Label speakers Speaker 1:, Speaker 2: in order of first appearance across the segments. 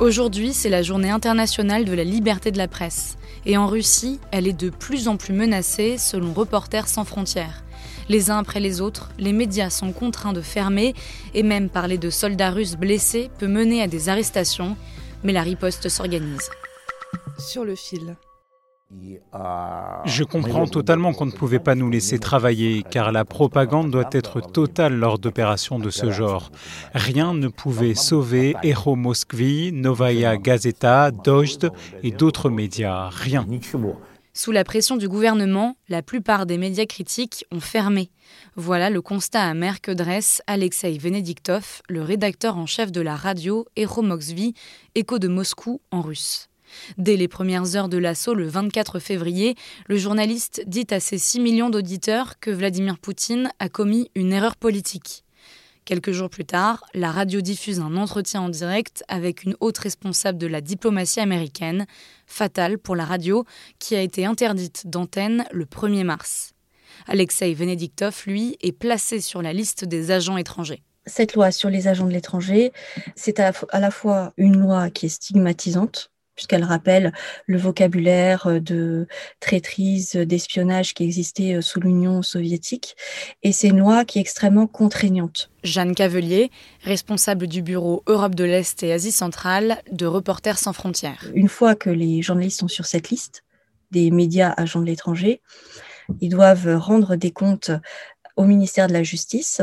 Speaker 1: Aujourd'hui, c'est la journée internationale de la liberté de la presse. Et en Russie, elle est de plus en plus menacée selon Reporters sans frontières. Les uns après les autres, les médias sont contraints de fermer et même parler de soldats russes blessés peut mener à des arrestations, mais la riposte s'organise.
Speaker 2: Sur le fil.
Speaker 3: Je comprends totalement qu'on ne pouvait pas nous laisser travailler, car la propagande doit être totale lors d'opérations de ce genre. Rien ne pouvait sauver Ero Moskvi, Novaya Gazeta, Dozhd et d'autres médias. Rien.
Speaker 1: Sous la pression du gouvernement, la plupart des médias critiques ont fermé. Voilà le constat amer que dresse Alexei Venediktov, le rédacteur en chef de la radio Eromoxvi, écho de Moscou en russe. Dès les premières heures de l'assaut le 24 février, le journaliste dit à ses 6 millions d'auditeurs que Vladimir Poutine a commis une erreur politique. Quelques jours plus tard, la radio diffuse un entretien en direct avec une haute responsable de la diplomatie américaine, fatale pour la radio, qui a été interdite d'antenne le 1er mars. Alexei Venediktov, lui, est placé sur la liste des agents étrangers.
Speaker 4: Cette loi sur les agents de l'étranger, c'est à, à la fois une loi qui est stigmatisante, puisqu'elle rappelle le vocabulaire de traîtrise, d'espionnage qui existait sous l'Union soviétique. Et c'est une loi qui est extrêmement contraignante.
Speaker 1: Jeanne Cavelier, responsable du bureau Europe de l'Est et Asie centrale de Reporters sans frontières.
Speaker 4: Une fois que les journalistes sont sur cette liste des médias agents de l'étranger, ils doivent rendre des comptes au ministère de la Justice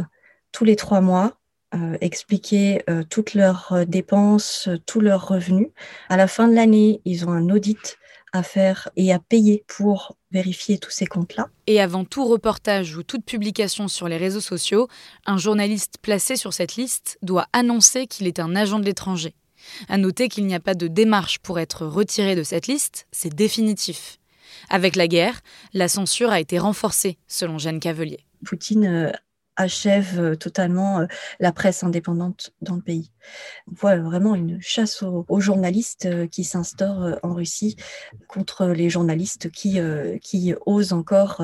Speaker 4: tous les trois mois euh, expliquer euh, toutes leurs euh, dépenses, tous leurs revenus. À la fin de l'année, ils ont un audit à faire et à payer pour vérifier tous ces comptes-là.
Speaker 1: Et avant tout reportage ou toute publication sur les réseaux sociaux, un journaliste placé sur cette liste doit annoncer qu'il est un agent de l'étranger. À noter qu'il n'y a pas de démarche pour être retiré de cette liste, c'est définitif. Avec la guerre, la censure a été renforcée, selon Jeanne Cavelier.
Speaker 4: Poutine achève totalement la presse indépendante dans le pays. On voit vraiment une chasse aux, journalistes qui s'instaure en Russie contre les journalistes qui, qui osent encore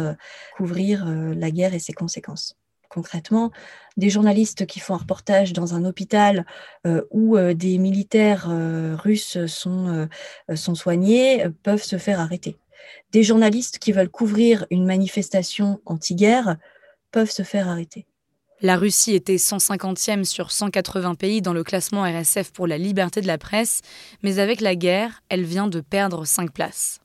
Speaker 4: couvrir la guerre et ses conséquences. Concrètement, des journalistes qui font un reportage dans un hôpital euh, où euh, des militaires euh, russes sont, sont soignés peuvent se faire arrêter. Des journalistes qui veulent couvrir une manifestation anti-guerre peuvent se faire arrêter.
Speaker 1: La Russie était 150e sur 180 pays dans le classement RSF pour la liberté de la presse, mais avec la guerre, elle vient de perdre 5 places.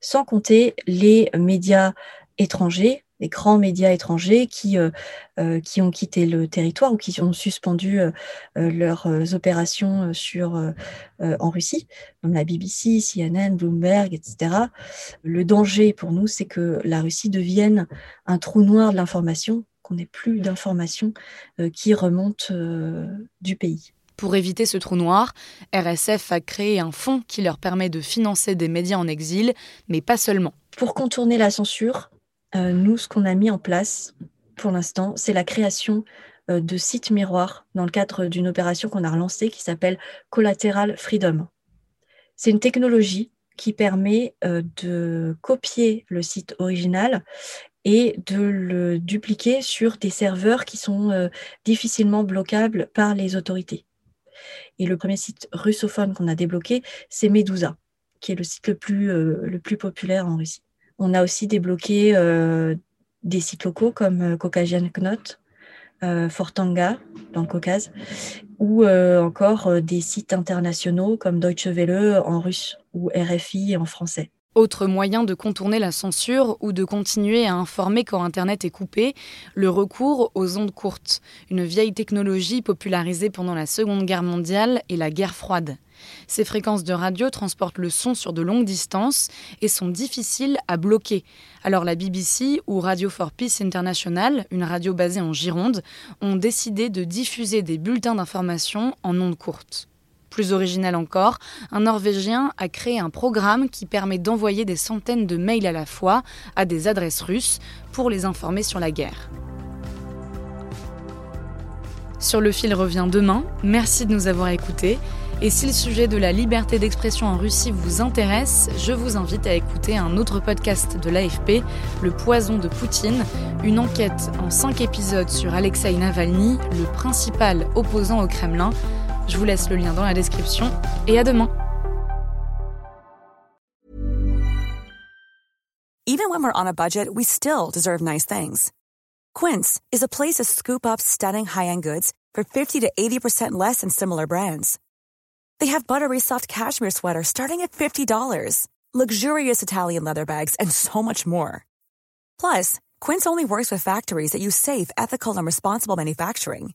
Speaker 4: Sans compter les médias étrangers, les grands médias étrangers qui, euh, euh, qui ont quitté le territoire ou qui ont suspendu euh, leurs opérations sur, en Russie, comme la BBC, CNN, Bloomberg, etc. Le danger pour nous, c'est que la Russie devienne un trou noir de l'information, qu'on n'ait plus d'informations qui remontent du pays.
Speaker 1: Pour éviter ce trou noir, RSF a créé un fonds qui leur permet de financer des médias en exil, mais pas seulement.
Speaker 4: Pour contourner la censure, euh, nous, ce qu'on a mis en place pour l'instant, c'est la création euh, de sites miroirs dans le cadre d'une opération qu'on a relancée qui s'appelle Collateral Freedom. C'est une technologie qui permet euh, de copier le site original et de le dupliquer sur des serveurs qui sont difficilement bloquables par les autorités. Et le premier site russophone qu'on a débloqué, c'est Medusa, qui est le site le plus, le plus populaire en Russie. On a aussi débloqué euh, des sites locaux comme euh, Caucasian Knot, euh, Fortanga dans le Caucase, ou encore des sites internationaux comme Deutsche Welle en russe ou RFI en français.
Speaker 1: Autre moyen de contourner la censure ou de continuer à informer quand Internet est coupé, le recours aux ondes courtes, une vieille technologie popularisée pendant la Seconde Guerre mondiale et la guerre froide. Ces fréquences de radio transportent le son sur de longues distances et sont difficiles à bloquer. Alors la BBC ou Radio for Peace International, une radio basée en Gironde, ont décidé de diffuser des bulletins d'information en ondes courtes. Plus original encore, un Norvégien a créé un programme qui permet d'envoyer des centaines de mails à la fois à des adresses russes pour les informer sur la guerre. Sur le fil revient demain. Merci de nous avoir écoutés. Et si le sujet de la liberté d'expression en Russie vous intéresse, je vous invite à écouter un autre podcast de l'AFP, Le poison de Poutine, une enquête en cinq épisodes sur Alexei Navalny, le principal opposant au Kremlin. Je vous laisse le lien dans la description et à demain.
Speaker 5: Even when we're on a budget, we still deserve nice things. Quince is a place to scoop up stunning high-end goods for 50 to 80% less than similar brands. They have buttery soft cashmere sweaters starting at $50, luxurious Italian leather bags, and so much more. Plus, Quince only works with factories that use safe, ethical, and responsible manufacturing.